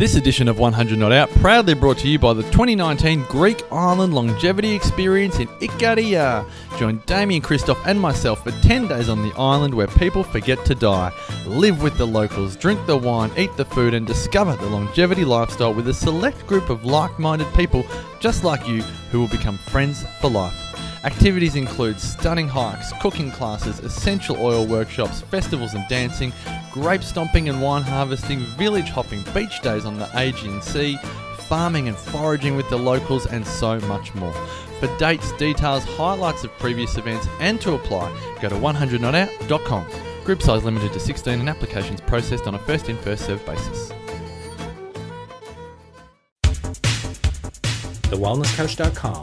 This edition of 100 Not Out proudly brought to you by the 2019 Greek Island Longevity Experience in Ikaria. Join Damian Kristof and myself for 10 days on the island where people forget to die. Live with the locals, drink the wine, eat the food, and discover the longevity lifestyle with a select group of like minded people just like you who will become friends for life. Activities include stunning hikes, cooking classes, essential oil workshops, festivals and dancing, grape stomping and wine harvesting, village hopping, beach days on the Aegean Sea, farming and foraging with the locals, and so much more. For dates, details, highlights of previous events, and to apply, go to 100notout.com. Group size limited to 16 and applications processed on a first in, first served basis. TheWellnessCouch.com,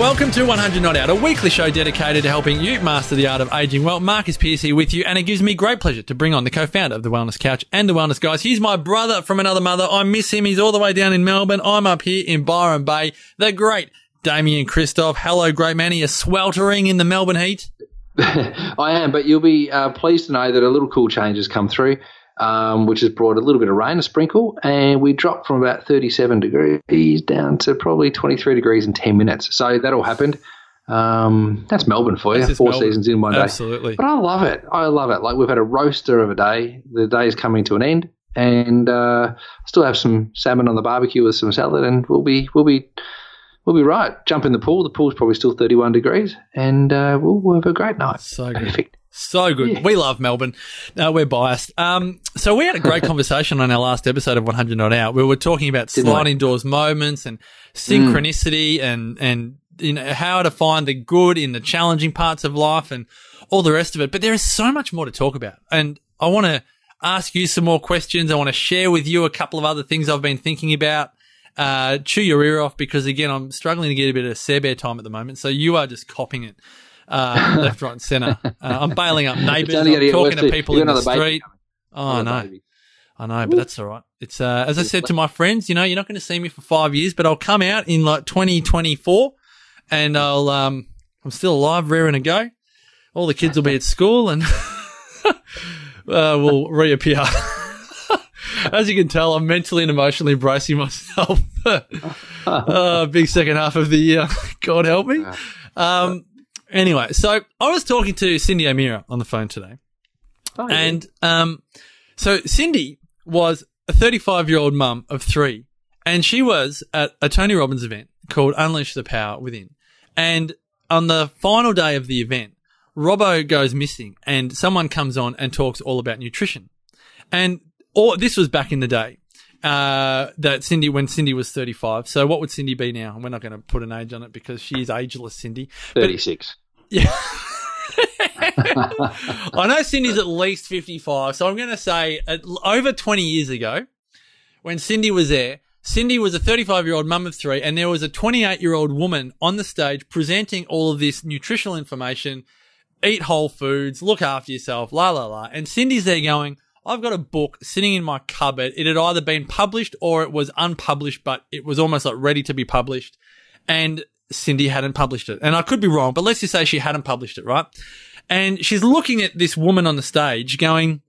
Welcome to 100 Not Out, a weekly show dedicated to helping you master the art of aging well. Marcus Pearce here with you, and it gives me great pleasure to bring on the co-founder of the Wellness Couch and the Wellness Guys. He's my brother from another mother. I miss him. He's all the way down in Melbourne. I'm up here in Byron Bay. The great Damian Kristof. Hello, great man. Are sweltering in the Melbourne heat? I am, but you'll be uh, pleased to know that a little cool change has come through, um, which has brought a little bit of rain, a sprinkle, and we dropped from about 37 degrees down to probably 23 degrees in 10 minutes. So that all happened. Um, that's Melbourne for you. Four Melbourne. seasons in one day. Absolutely. But I love it. I love it. Like we've had a roaster of a day. The day is coming to an end, and uh, still have some salmon on the barbecue with some salad, and we'll be we'll be we'll be right. Jump in the pool. The pool's probably still 31 degrees, and uh, we'll, we'll have a great night. So good. Perfect. So good. We love Melbourne. No, we're biased. Um, so we had a great conversation on our last episode of 100 Not Out. We were talking about Didn't slide we? indoors moments and synchronicity and, and, you know, how to find the good in the challenging parts of life and all the rest of it. But there is so much more to talk about. And I want to ask you some more questions. I want to share with you a couple of other things I've been thinking about. Uh, chew your ear off because again, I'm struggling to get a bit of Bear time at the moment. So you are just copying it. Uh, left, right, and centre. Uh, I'm bailing up neighbours. I'm talking to people in the baby street. Oh, I know. baby. I know, but that's all right. It's uh, as I said to my friends, you know, you're not going to see me for five years, but I'll come out in like 2024, and I'll um, I'm still alive, raring to go. All the kids will be at school, and uh, will reappear. As you can tell, I'm mentally and emotionally bracing myself. uh, big second half of the year. God help me. Um, anyway, so I was talking to Cyndi O'Meara on the phone today. Oh, yeah. And um, so Cyndi was a 35 year old mum of three, and she was at a Tony Robbins event called Unleash the Power Within. And on the final day of the event, Robbo goes missing, and someone comes on and talks all about nutrition. And all, this was back in the day. Uh, that Cyndi, when Cyndi was 35. So what would Cyndi be now? We're not going to put an age on it because she is ageless, Cyndi. But 36. yeah. I know Cyndi's at least 55, so I'm going to say at, over 20 years ago, when Cyndi was there, Cyndi was a 35 year old mum of three, and there was a 28 year old woman on the stage presenting all of this nutritional information eat whole foods, look after yourself, la la la. And Cyndi's there going, I've got a book sitting in my cupboard. It had either been published or it was unpublished, but it was almost like ready to be published. And Cyndi hadn't published it. And I could be wrong, but let's just say she hadn't published it, right? And she's looking at this woman on the stage going,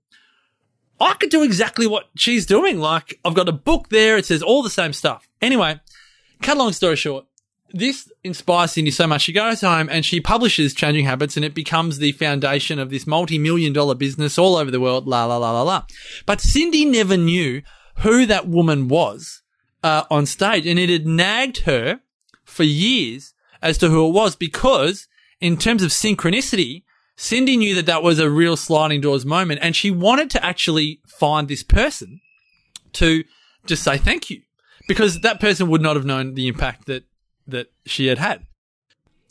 I could do exactly what she's doing. Like, I've got a book there. It says all the same stuff. Anyway, cut a long story short, this inspires Cyndi so much. She goes home and she publishes Changing Habits and it becomes the foundation of this multi-million dollar business all over the world. La, la, la, la, la. But Cyndi never knew who that woman was, uh, on stage and it had nagged her for years as to who it was because in terms of synchronicity, Cyndi knew that that was a real sliding doors moment and she wanted to actually find this person to just say thank you because that person would not have known the impact that that she had had.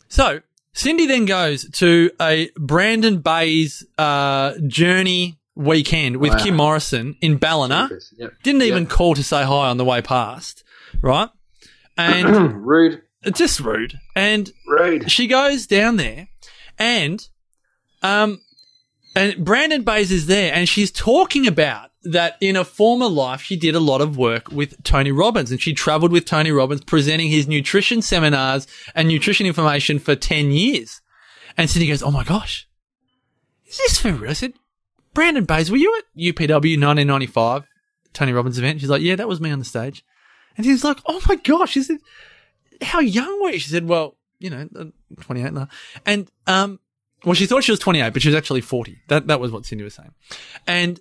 So Cyndi then goes to a Brandon Bays uh, journey weekend with Wow. Kim Morrison in Ballina. Yep. Didn't even Yep. call to say hi on the way past, right? And Rude. it's just rude. And Rude. she goes down there and um And Brandon Bays is there, and she's talking about that in a former life, she did a lot of work with Tony Robbins, and she traveled with Tony Robbins presenting his nutrition seminars and nutrition information for 10 years. And Cyndi goes, Oh my gosh, is this for real? I said, Brandon Bays, were you at UPW 1995, Tony Robbins event? She's like, Yeah, that was me on the stage. And he's like, Oh my gosh, she said, How young were you? She said, Well, you know, uh, 28 now. And, um, well, she thought she was 28, but she was actually 40. That, that was what Cyndi was saying. And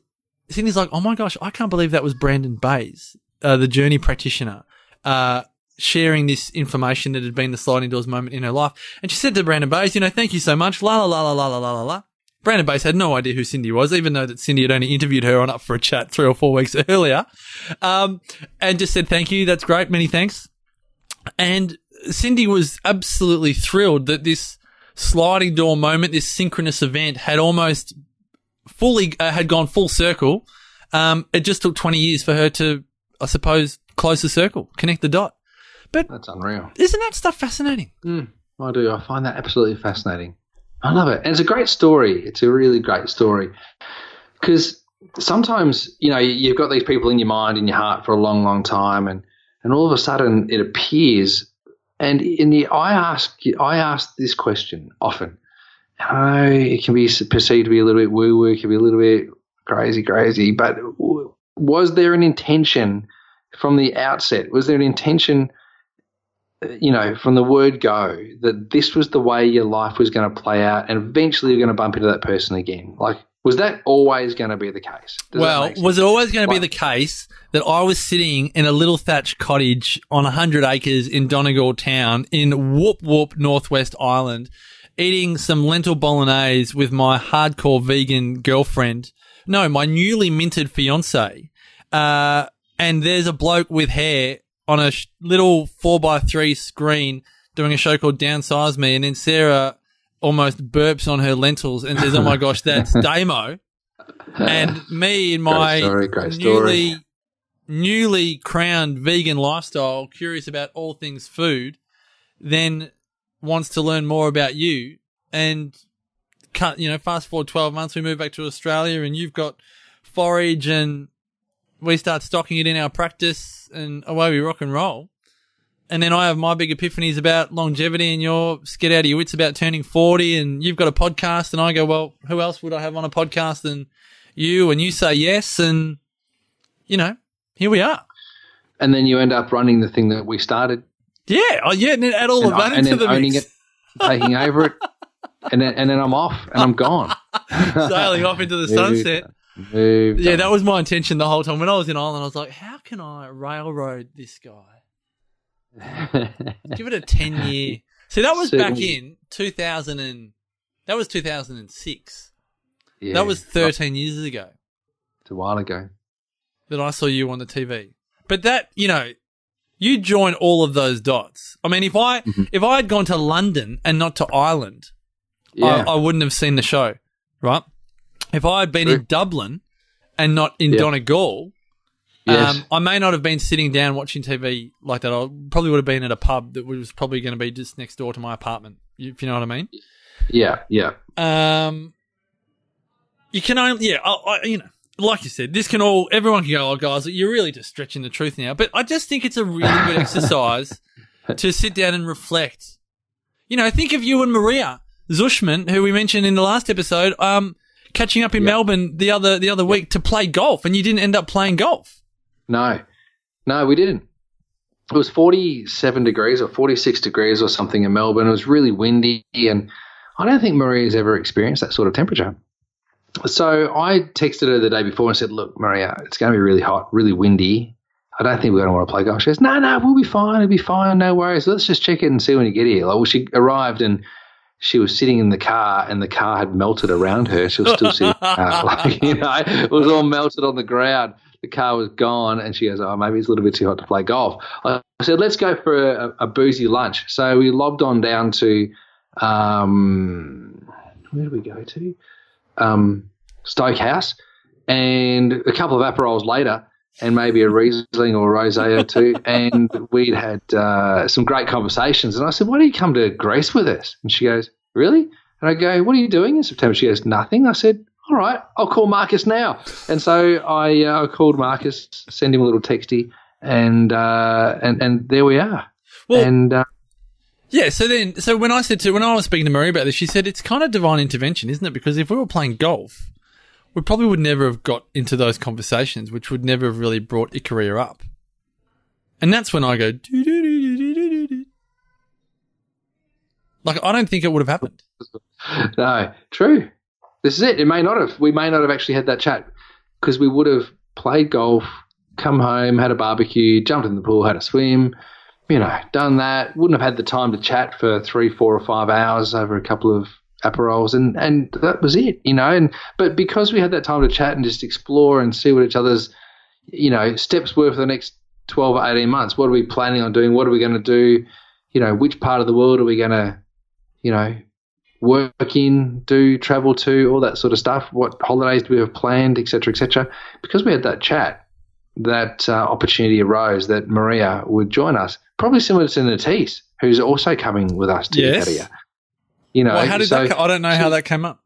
Cyndi's like, oh my gosh, I can't believe that was Brandon Bays, uh, the journey practitioner, uh, sharing this information that had been the sliding doors moment in her life. And she said to Brandon Bays, you know, thank you so much. La la la la la la la la la. Brandon Bays had no idea who Cyndi was, even though that Cyndi had only interviewed her on up for a chat three or four weeks earlier. Um, and just said, thank you. That's great. Many thanks. And Cyndi was absolutely thrilled that this sliding door moment, this synchronous event had almost fully, uh, had gone full circle. Um, it just took 20 years for her to, I suppose, close the circle, connect the dot. But That's unreal. isn't that stuff fascinating? Mm, I do. I find that absolutely fascinating. I love it. And it's a great story. It's a really great story. Because sometimes, you know, you've got these people in your mind, in your heart for a long, long time, and, and all of a sudden it appears. And in the, I ask, I ask this question often. Know it can be perceived to be a little bit woo woo, it can be a little bit crazy, crazy, but was there an intention from the outset? Was there an intention uh, you know, from the word go, that this was the way your life was going to play out, and eventually you're going to bump into that person again. Like, was that always going to be the case? Does well, was it always going to be the case that I was sitting in a little thatched cottage on 100 acres in Donegal town in Whoop Whoop, Northwest Ireland, eating some lentil bolognese with my hardcore vegan girlfriend? No, my newly minted fiance. Uh, and there's a bloke with hair on a sh- little 4x3 screen doing a show called Downsize Me. And then Sarah almost burps on her lentils and says, Oh my gosh, that's Damo and me in my Great story, great newly story. newly crowned vegan lifestyle, curious about all things food, then wants to learn more about you and cut you know, fast forward twelve months, we move back to Australia and you've got forage and we start stocking it in our practice and away we rock and roll. And then I have my big epiphanies about longevity and you're scared out of your wits about turning 40 and you've got a podcast and I go, well, who else would I have on a podcast than you? And you say yes. And, you know, here we are. and then you end up running the thing that we started, Yeah. Oh, yeah. And then add all and, of that and into then the owning mix. it, taking over it, and then and then I'm off and I'm gone, Sailing off into the sunset. Moved Yeah, on. that was my intention the whole time. When I was in Ireland, I was like, how can I railroad this guy? Give it a 10 year. See, that was So- back in 2000 and, that was 2006. Yeah, That was 13 years ago It's a while ago. that I saw you on the TV. But that, you know, you join all of those dots. I mean, if I, Mm-hmm. if I had gone to London and not to Ireland, Yeah, I, I wouldn't have seen the show, right? If I had been in Dublin and not in Yeah. Donegal, yes. um, I may not have been sitting down watching TV like that. I probably would have been at a pub that was probably going to be just next door to my apartment, if you know what I mean. yeah, yeah. Um, you can only, yeah, I, I, you know, like you said, this can all, everyone can go, oh, guys, you're really just stretching the truth now. But I just think it's a really good exercise to sit down and reflect. You know, think of you and Maria Zushman, who we mentioned in the last episode, um, catching up in Yeah. Melbourne the other, the other week to play golf, and you didn't end up playing golf. No, no, we didn't. It was 47 degrees or 46 degrees or something in Melbourne. It was really windy, and I don't think Maria's ever experienced that sort of temperature. So I texted her the day before and said, Look, Maria, it's going to be really hot, really windy. I don't think we're going to want to play golf. She goes, No, no, we'll be fine. It'll be fine. No worries. Let's just check it and see when you get here. Like, well, she arrived and she was sitting in the car and the car had melted around her. She was still sitting, like, you know, it was all melted on the ground. The car was gone, and she goes, "Oh, maybe it's a little bit too hot to play golf." I said, "Let's go for a, a boozy lunch." So we lobbed on down to, um, where did we go to? Um, Stoke House, and a couple of Aperols later, and maybe a Riesling or a rosé or two, and we'd had uh, some great conversations. And I said, "Why don't you come to Greece with us?" And she goes, "Really?" And I go, "What are you doing in September?" She goes, "Nothing." I said, all right, I'll call Marcus now. And so I, uh, I called Marcus, send him a little texty, and uh, and and there we are. Well- and uh, Yeah, so then, so when I said to, when I was speaking to Marie about this, she said it's kind of divine intervention, isn't it? Because if we were playing golf, we probably would never have got into those conversations, which would never have really brought Ikaria up. And that's when I go, like, I don't think it would have happened. no, true. This is it. It may not have. We may not have actually had that chat because we would have played golf, come home, had a barbecue, jumped in the pool, had a swim, you know, done that. Wouldn't have had the time to chat for three, four, or five hours over a couple of aperols, and and that was it, you know. And but because we had that time to chat and just explore and see what each other's, you know, steps were for the next twelve or eighteen months. What are we planning on doing? What are we going to do? You know, which part of the world are we going to, you know, work in, do, travel to, all that sort of stuff. What holidays do we have planned, etc., etc. Because we had that chat, that uh, opportunity arose that Maria would join us, probably similar to Natisse, who's also coming with us to Yes. You know, Well, how did so, that? I don't know how that came up.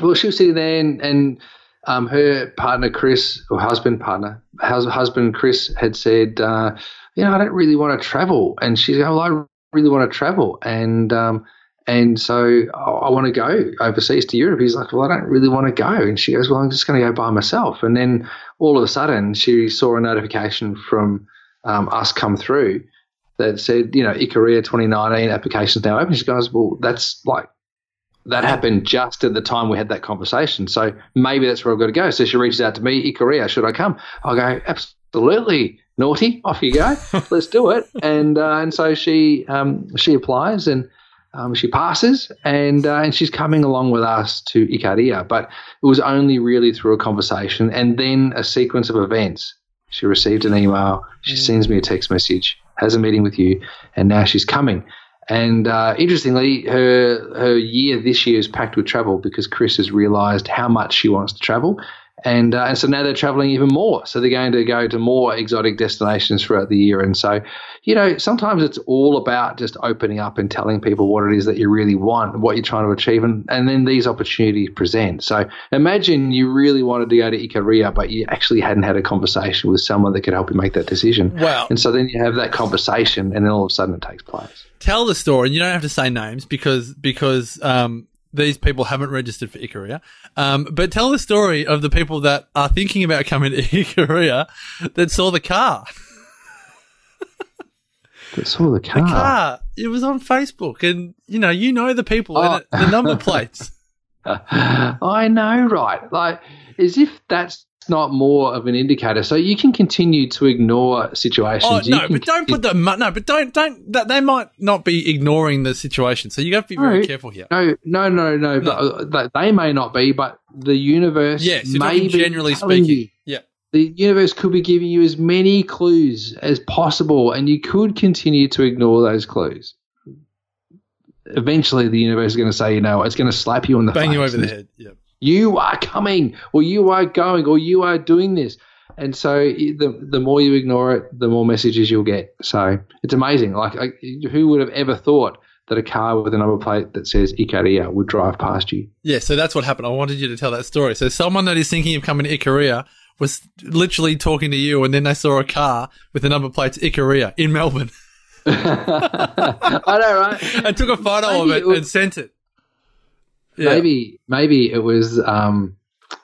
well, she was sitting there, and, and um, her partner Chris, or husband partner, hus- husband Chris, had said, uh, "You know, I don't really want to travel," and she's going, "Well, I really want to travel," and um, and so I, I want to go overseas to Europe. He's like, "Well, I don't really want to go," and she goes, "Well, I'm just going to go by myself." And then all of a sudden, she saw a notification from um, us come through that said, you know, Ikaria 2019 applications now open. She goes, "Well, that's like." that happened just at the time we had that conversation. So maybe that's where I've got to go. So she reaches out to me, Ikaria, should I come? I go, absolutely, naughty, off you go, let's do it. And uh, and so she um, she applies and um, she passes and uh, and she's coming along with us to Ikaria. But it was only really through a conversation and then a sequence of events. She received an email. She sends me a text message, has a meeting with you, and now she's coming. And uh, interestingly, her her year this year is packed with travel because Chris has realised how much she wants to travel, and uh, and so now they're travelling even more. So they're going to go to more exotic destinations throughout the year. And so, you know, sometimes it's all about just opening up and telling people what it is that you really want, what you're trying to achieve, and, and then these opportunities present. So imagine you really wanted to go to Ikaria, but you actually hadn't had a conversation with someone that could help you make that decision. Wow. And so then you have that conversation, and then all of a sudden it takes place. Tell the story. And you don't have to say names because because um, these people haven't registered for Ikaria. Um, but tell the story of the people that are thinking about coming to Ikaria that saw the car. But saw the car. The car. It was on Facebook, and you know you know the people Oh. it, the number plates. I know, right? Like, as if that's not more of an indicator. So you can continue to ignore oh, situations. Oh no, but don't put the no, but don't don't that they might not be ignoring the situation. So you have to be very careful here. No, no, no, no. But, uh, but they may not be, but the universe Yes, may generally speaking. you. Yeah. The universe could be giving you as many clues as possible, and you could continue to ignore those clues. Eventually, the universe is going to say, you know, it's going to slap you on the Bang face. you over the head. Yeah. You are coming or you are going or you are doing this and so the the more you ignore it the more messages you'll get so it's amazing like I, who would have ever thought that a car with a number plate that says Ikaria would drive past you Yeah, so that's what happened. I wanted you to tell that story. So someone that is thinking of coming to Ikaria was literally talking to you, and then they saw a car with the number plates Ikaria in Melbourne, I know right and took a photo of it it was- and sent it. Yeah. maybe maybe it was um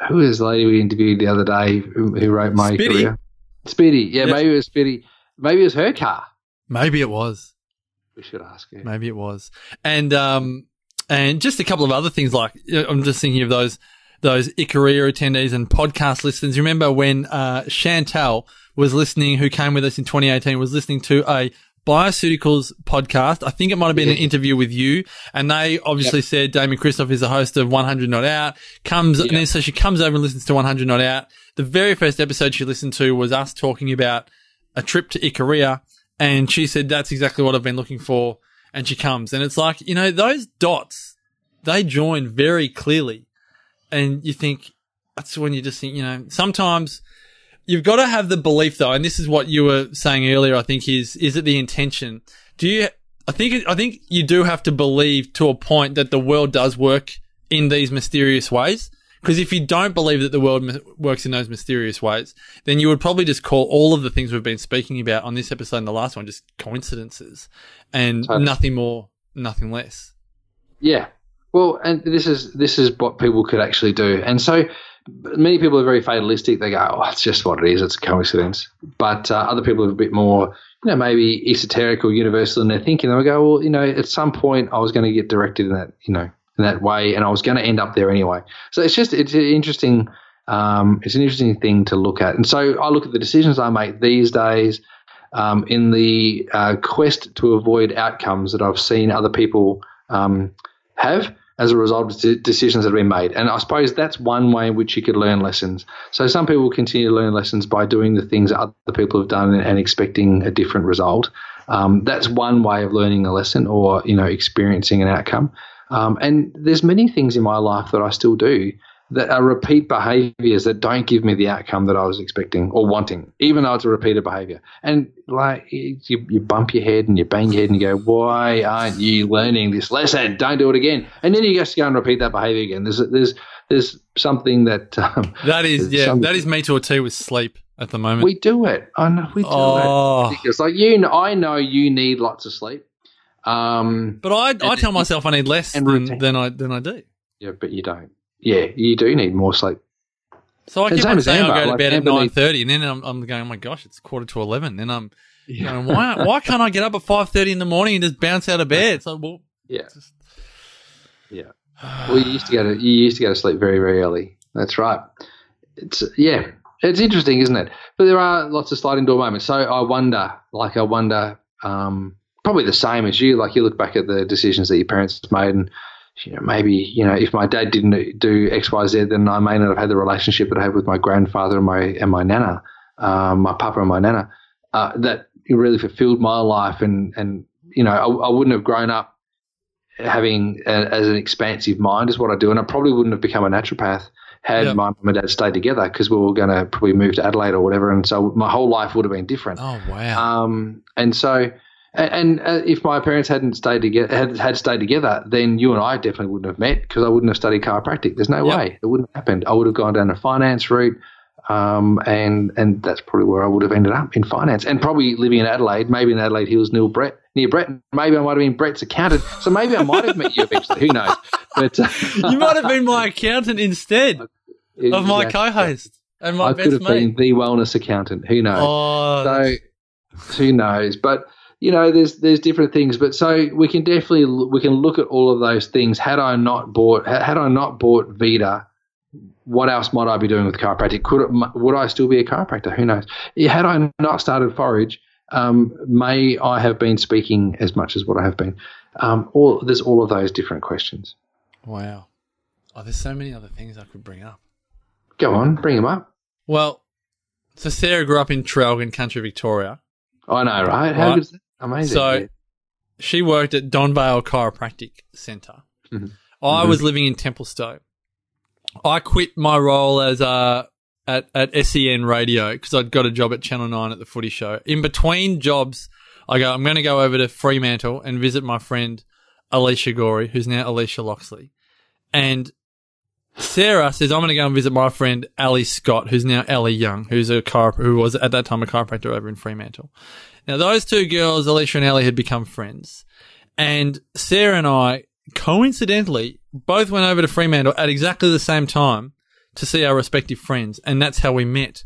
who was the lady we interviewed the other day who, who wrote my Spitty. career Spitty yeah maybe it was Spitty maybe it was her car maybe it was. we should ask her Maybe it was. And um and just a couple of other things like I'm just thinking of those those Ikaria attendees and podcast listeners. Remember when uh Chantal was listening who came with us in 2018 was listening to a Bioceuticals podcast. I think it might have been an interview with you. And they obviously said Damian Kristof is the host of 100 Not Out. Comes, and then so she comes over and listens to 100 Not Out. The very first episode she listened to was us talking about a trip to Ikaria. And she said, that's exactly what I've been looking for. And she comes. And it's like, you know, those dots, they join very clearly. And you think, that's when you just think, you know, sometimes you've got to have the belief though. And this is what you were saying earlier, I think is, is it the intention? Do you, I think, I think you do have to believe to a point that the world does work in these mysterious ways. Because if you don't believe that the world m- works in those mysterious ways, then you would probably just call all of the things we've been speaking about on this episode and the last one just coincidences and Totally. nothing more, nothing less. Yeah. Well, and this is this is what people could actually do, and so many people are very fatalistic. They go, "Oh, it's just what it is. It's a coincidence." But uh, other people are a bit more, you know, maybe esoteric or universal in their thinking. They'll go, "Well, you know, at some point I was going to get directed in that, you know, in that way, and I was going to end up there anyway." So it's just it's an interesting. Um, it's an interesting thing to look at, and so I look at the decisions I make these days um, in the uh, quest to avoid outcomes that I've seen other people um, have as a result of de- decisions that have been made. And I suppose that's one way in which you could learn lessons. So some people continue to learn lessons by doing the things that other people have done and expecting a different result. Um, that's one way of learning a lesson or you know experiencing an outcome. Um, and there's many things in my life that I still do that are repeat behaviors that don't give me the outcome that I was expecting or wanting, even though it's a repeated behavior. And like you, you bump your head and you bang your head and you go, why aren't you learning this lesson? Don't do it again. And then you just go and repeat that behavior again. There's there's there's something that um, That is, yeah, that is me to a T with sleep at the moment. we do it. I know we do Oh. it. Because like you, kn- I know you need lots of sleep. Um, but I, I tell myself I need less than, than I than I do. yeah, but you don't. Yeah, you do need more sleep. So I keep on saying I'll go to like bed at Amber nine needs- and then I'm, I'm going, oh my gosh, it's quarter to eleven. Then I'm going, why why can't I get up at five thirty in the morning and just bounce out of bed? It's like, well, Yeah. Yeah. Well, you used to go to you used to go to sleep very very early. That's right. It's yeah. It's interesting, isn't it? But there are lots of sliding door moments. So I wonder, like I wonder, um, probably the same as you. Like you look back at the decisions that your parents made, and you know maybe you know if my dad didn't do X Y Z, then I may not have had the relationship that I have with my grandfather and my and my nana, um, my papa and my nana. Uh, that really fulfilled my life, and and you know I, I wouldn't have grown up having a, as an expansive mind is what I do, and I probably wouldn't have become a naturopath had Yeah. my mum and dad stayed together because we were going to probably move to Adelaide or whatever, and so my whole life would have been different. oh wow, Um, and so, and, and uh, if my parents hadn't stayed together, had, had stayed together, then you and I definitely wouldn't have met because I wouldn't have studied chiropractic. There's no Yep. way it wouldn't have happened. I would have gone down the finance route. Um, and and that's probably where I would have ended up in finance, and probably living in Adelaide, maybe in Adelaide Hills, near Brett, near Brett. Maybe I might have been Brett's accountant, so maybe I might have met you eventually. Who knows? But uh, you might have been my accountant instead of my co-host and my I could best have been the wellness accountant. Who knows? Oh, so who knows? But you know, there's there's different things. But so we can definitely we can look at all of those things. Had I not bought had I not bought Vita, what else might I be doing with chiropractic? Could it, would I still be a chiropractor? Who knows? Had I not started Forage, um, may I have been speaking as much as what I have been? Um, all there's all of those different questions. wow. Oh, there's so many other things I could bring up. Go on, bring them up. Well, so Sarah grew up in Traralgon, country Victoria. I know, right? How Right. Good is that? Amazing. So yeah. she worked at Donvale Chiropractic Centre. Mhm. I was living in Templestowe. I quit my role as uh, at at SEN Radio because I'd got a job at Channel Nine at the Footy Show. In between jobs, I go. I'm going to go over to Fremantle and visit my friend Alicia Gorey, who's now Alicia Loxley, and Sarah says I'm going to go and visit my friend Ali Scott, who's now Ellie Young, who's a chiro- who was at that time a chiropractor over in Fremantle. Now those two girls, Alicia and Ellie, had become friends, and Sarah and I coincidentally both went over to Fremantle at exactly the same time to see our respective friends, and that's how we met.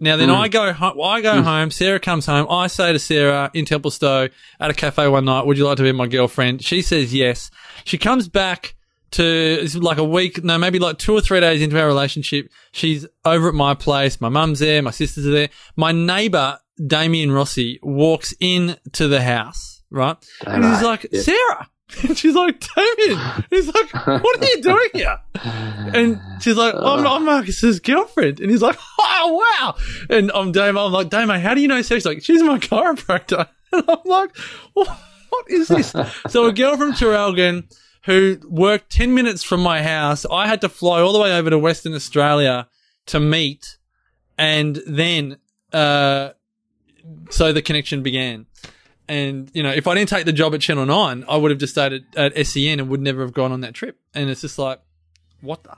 Now then, hmm. I go ho- I go hmm. home. Sarah comes home. I say to Sarah in Templestowe at a cafe one night, "Would you like to be my girlfriend?" She says yes. She comes back to like a week, no, maybe like two or three days into our relationship. She's over at my place. My mum's there. My sisters are there. My neighbour Damien Rossi walks in to the house, right? And he's like, yeah. Sarah. And she's like, Damien. He's like, what are you doing here? And she's like, oh, I'm, I'm Marcus's girlfriend. And he's like, oh, wow. And I'm Damo. I'm like, Damo, how do you know Sarah? She's like, she's my chiropractor. And I'm like, what is this? so a girl from Traralgon who worked 10 minutes from my house, I had to fly all the way over to Western Australia to meet. And then, uh, so the connection began. And, you know, if I didn't take the job at Channel 9, I would have just stayed at, at SEN and would never have gone on that trip. And it's just like, what the?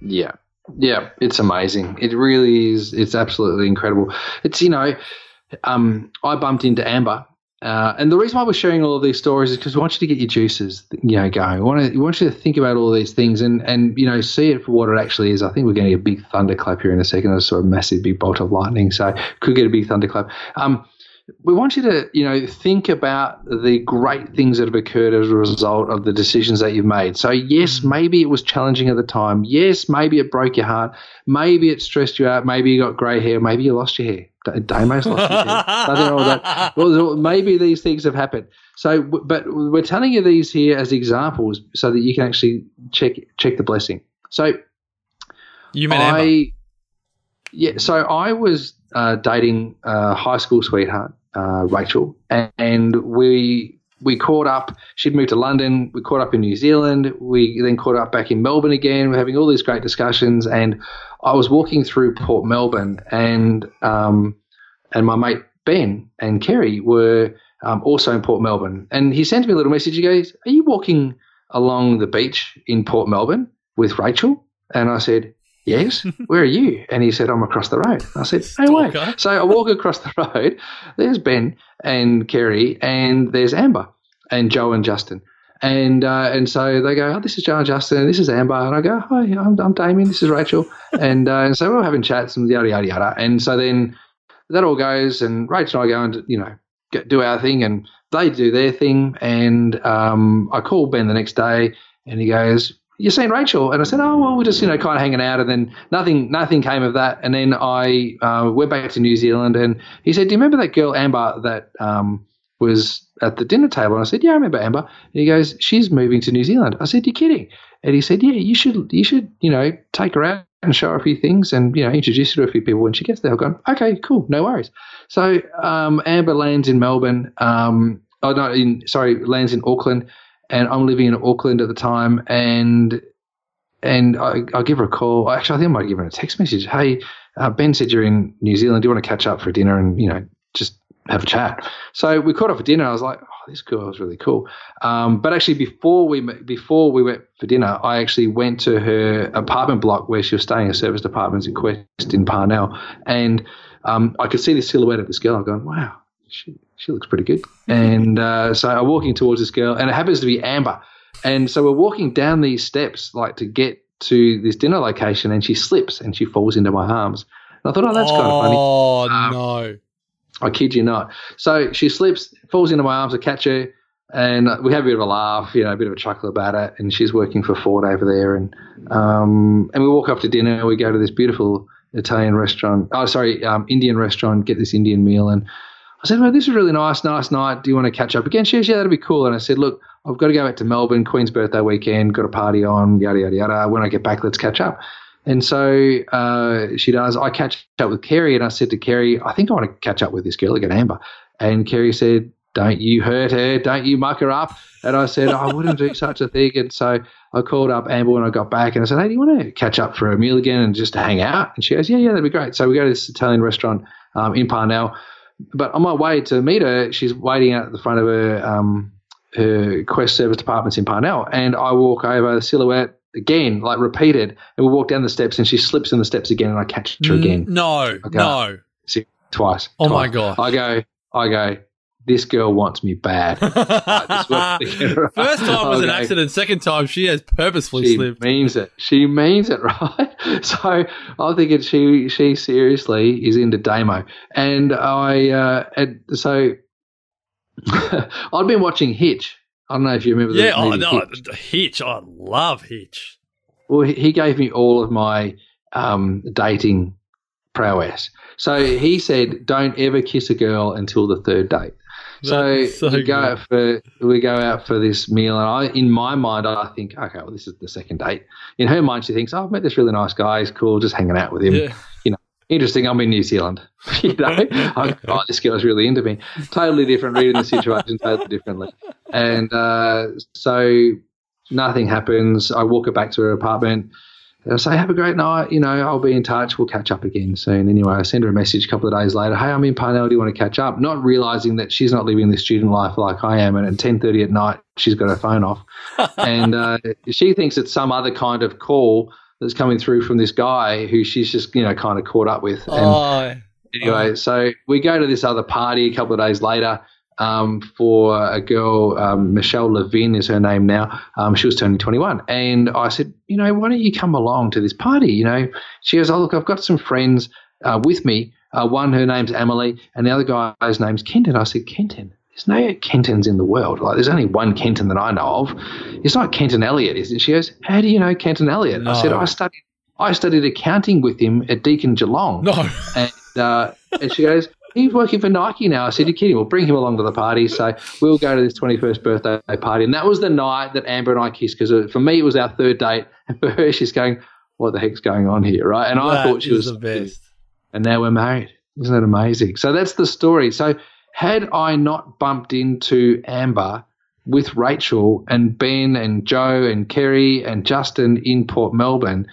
Yeah. Yeah, it's amazing. It really is. It's absolutely incredible. It's, you know, um, I bumped into Amber. Uh, and the reason why we're sharing all of these stories is because we want you to get your juices, you know, going. We want, to, we want you to think about all these things and, and, you know, see it for what it actually is. I think we're getting a big thunderclap here in a second. I saw a massive big bolt of lightning, so could get a big thunderclap. Um, we want you to, you know, think about the great things that have occurred as a result of the decisions that you've made. So, yes, mm. maybe it was challenging at the time. Yes, maybe it broke your heart. Maybe it stressed you out. Maybe you got grey hair. Maybe you lost your hair. Damo's lost his hair. Nothing wrong that. Well, maybe these things have happened. So, but we're telling you these here as examples so that you can actually check check the blessing. So, You met I, Amber. yeah, so I was uh, dating a high school sweetheart, uh, Rachel, and, and we we caught up. She'd moved to London. We caught up in New Zealand. We then caught up back in Melbourne again. We're having all these great discussions, and I was walking through Port Melbourne, and um, and my mate Ben and Kerry were um, also in Port Melbourne, and he sent me a little message. He goes, "Are you walking along the beach in Port Melbourne with Rachel?" And I said, Yes. Where are you? And he said, I'm across the road. I said, No way. So I walk across the road. There's Ben and Kerry, and there's Amber and Joe and Justin. And uh, and so they go, oh, this is Joe and Justin, and this is Amber. And I go, hi, I'm, I'm Damien, this is Rachel. and, uh, and so we're having chats and yada, yada, yada. And so then that all goes, and Rachel and I go and, you know, get, do our thing, and they do their thing. And um, I call Ben the next day, and he goes, you seen Rachel? And I said, oh, well, we're just, you know, kind of hanging out. And then nothing nothing came of that. And then I uh, went back to New Zealand, and he said, do you remember that girl, Amber, that um, was at the dinner table? And I said, yeah, I remember Amber. And he goes, she's moving to New Zealand. I said, you're kidding. And he said, yeah, you should, you should, you know, take her out and show her a few things and, you know, introduce her to a few people when she gets there. I've gone, okay, cool, no worries. So um, Amber lands in Melbourne. Um, oh, no, in, sorry, lands in Auckland. And I'm living in Auckland at the time. And and I, I'll give her a call. Actually, I think I might give her a text message. Hey, uh, Ben said you're in New Zealand. Do you want to catch up for dinner and, you know, just have a chat? So we caught up for dinner. I was like, oh, this girl is really cool. Um, but actually, before we before we went for dinner, I actually went to her apartment block where she was staying, a service apartments in Quest in Parnell, and um, I could see the silhouette of this girl. I'm going, wow, she, she looks pretty good. And uh, so I'm walking towards this girl, and it happens to be Amber. And so we're walking down these steps, like to get to this dinner location, and she slips and she falls into my arms. And I thought, oh, that's kind of funny. Oh, Um, no. I kid you not. So she slips, falls into my arms. I catch her, and we have a bit of a laugh, you know, a bit of a chuckle about it. And she's working for Ford over there, and um, and we walk off to dinner. We go to this beautiful Italian restaurant. Oh, sorry, um, Indian restaurant. Get this Indian meal, and I said, well, this is really nice, nice night. Do you want to catch up again? She goes, yeah, that'd be cool. And I said, look, I've got to go back to Melbourne, Queen's birthday weekend, got a party on, yada, yada, yada. When I get back, let's catch up. And so uh, she does. I catch up with Kerry, and I said to Kerry, I think I want to catch up with this girl again, Amber. And Kerry said, don't you hurt her, don't you muck her up. And I said, I wouldn't do such a thing. And so I called up Amber when I got back, and I said, hey, do you want to catch up for a meal again and just hang out? And she goes, yeah, yeah, that'd be great. So we go to this Italian restaurant um, in Parnell. But on my way to meet her, she's waiting out at the front of her um, her Quest service departments in Parnell, and I walk over the silhouette again, like repeated, and we walk down the steps, and she slips in the steps again, and I catch her again No, no. twice. Oh my god! I go, I go. This girl wants me bad. First what I'm thinking, right? time was an accident. Second time, she has purposefully she slipped. means it. She means it, right? So I'm thinking she she seriously is into Damo, and I uh, and so I'd been watching Hitch. I don't know if you remember. The Yeah, oh, movie no, Hitch. Hitch. I love Hitch. Well, he- he gave me all of my um, dating prowess. So he said, "Don't ever kiss a girl until the third date." So, so we go out for we go out for this meal, and I, in my mind, I think, okay, well, this is the second date. In her mind, she thinks, oh, I've met this really nice guy. He's cool, just hanging out with him. Yeah. Interesting. I'm in New Zealand. you know, I, oh, this girl's really into me. Totally different, reading the situation totally differently. And uh, so nothing happens. I walk her back to her apartment. I say, have a great night. You know, I'll be in touch. We'll catch up again soon. Anyway, I send her a message a couple of days later. Hey, I'm in Parnell. Do you want to catch up? Not realizing that she's not living the student life like I am. And at 10.30 at night, she's got her phone off. and uh, she thinks it's some other kind of call that's coming through from this guy who she's just you know kind of caught up with. And Oh, anyway, so we go to this other party a couple of days later. Um, for a girl, um, Michelle Levin is her name now. Um, she was turning 21. And I said, you know, why don't you come along to this party? You know, she goes, oh, look, I've got some friends uh, with me. Uh, one, her name's Emily, and the other guy's name's Kenton. I said, Kenton? There's no Kentons in the world. Like, there's only one Kenton that I know of. It's not Kenton Elliott, is it? She goes, how do you know Kenton Elliott? I said, I studied, I studied accounting with him at Deakin Geelong. no. And, uh, and she goes, he's working for Nike now. I said, you're kidding. We'll bring him along to the party. So we'll go to this 21st birthday party. And that was the night that Amber and I kissed because for me, it was our third date. And for her, she's going, what the heck's going on here, right? And I thought she is was the best. And now we're married. Isn't that amazing? So that's the story. So had I not bumped into Amber with Rachel and Ben and Joe and Kerry and Justin in Port Melbourne,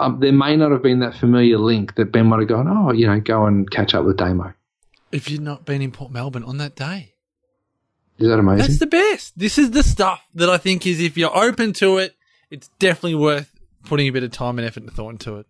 um, there may not have been that familiar link that Ben might have gone, oh, you know, go and catch up with Damo. If you'd not been in Port Melbourne on that day. Is that amazing? That's the best. This is the stuff that I think is if you're open to it, it's definitely worth putting a bit of time and effort and thought into it.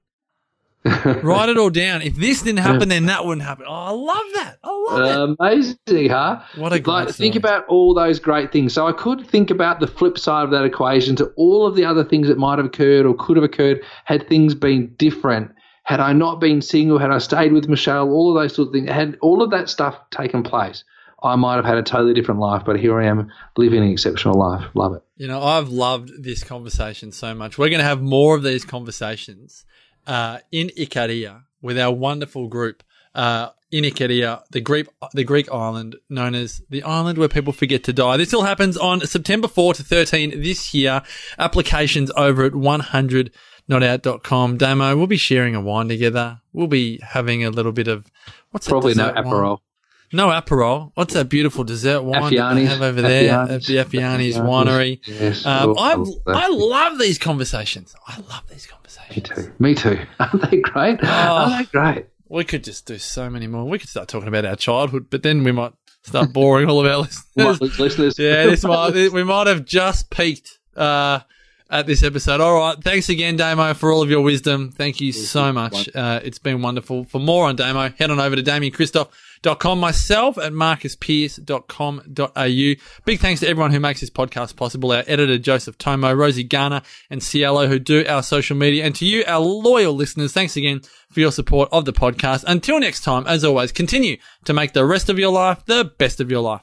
Write it all down. If this didn't happen, then that wouldn't happen. Oh, I love that. I love it. Amazing, huh? What a great like, think about all those great things. So I could think about the flip side of that equation to all of the other things that might have occurred or could have occurred had things been different. Had I not been single, had I stayed with Michelle, all of those sort of things, had all of that stuff taken place, I might have had a totally different life. But here I am living an exceptional life. Love it. You know, I've loved this conversation so much. We're going to have more of these conversations uh, in Ikaria with our wonderful group uh, in Ikaria, the Greek, the Greek island known as the island where people forget to die. This all happens on September 4 to 13 this year. Applications over at 100notout.com. Damo, we'll be sharing a wine together. We'll be having a little bit of what's Probably no dessert wine? Aperol. No Aperol. What's that beautiful dessert wine that they have over there at the Afianes winery? Yes. Um, I love. I love these conversations. I love these conversations. Me too. Me too. Aren't they great? Oh. Aren't they great? We could just do so many more. We could start talking about our childhood, but then we might start boring all of our listeners. Listeners. yeah, this might we might have just peaked uh, at this episode. All right, thanks again, Damo, for all of your wisdom. Thank you so much. Uh, it's been wonderful. For more on Damo, head on over to DamianKristof.com. Myself at marcuspearce.com.au. Big thanks to everyone who makes this podcast possible. Our editor, Joseph Tomo, Rosie Garner, and Cielo, who do our social media. And to you, our loyal listeners, thanks again for your support of the podcast. Until next time, as always, continue to make the rest of your life the best of your life.